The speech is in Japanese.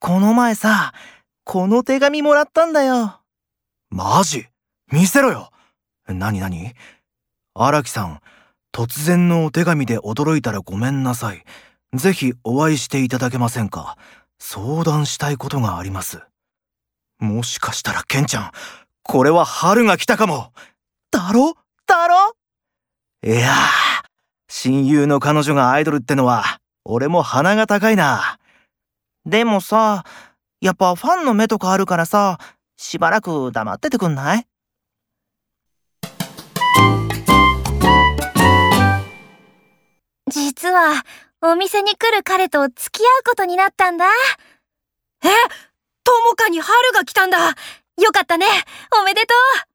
この前さ、この手紙もらったんだよ。マジ？見せろよ。なになに荒木さん、突然のお手紙で驚いたらごめんなさい。ぜひお会いしていただけませんか？相談したいことがあります。もしかしたらケンちゃん、これは春が来たかも。だろ？だろ？いやー、親友の彼女がアイドルってのは、俺も鼻が高いな。でもさ、やっぱファンの目とかあるからさ、しばらく黙っててくんない？実は、お店に来る彼と付き合うことになったんだ。え？ともかに春が来たんだ。よかったね。おめでとう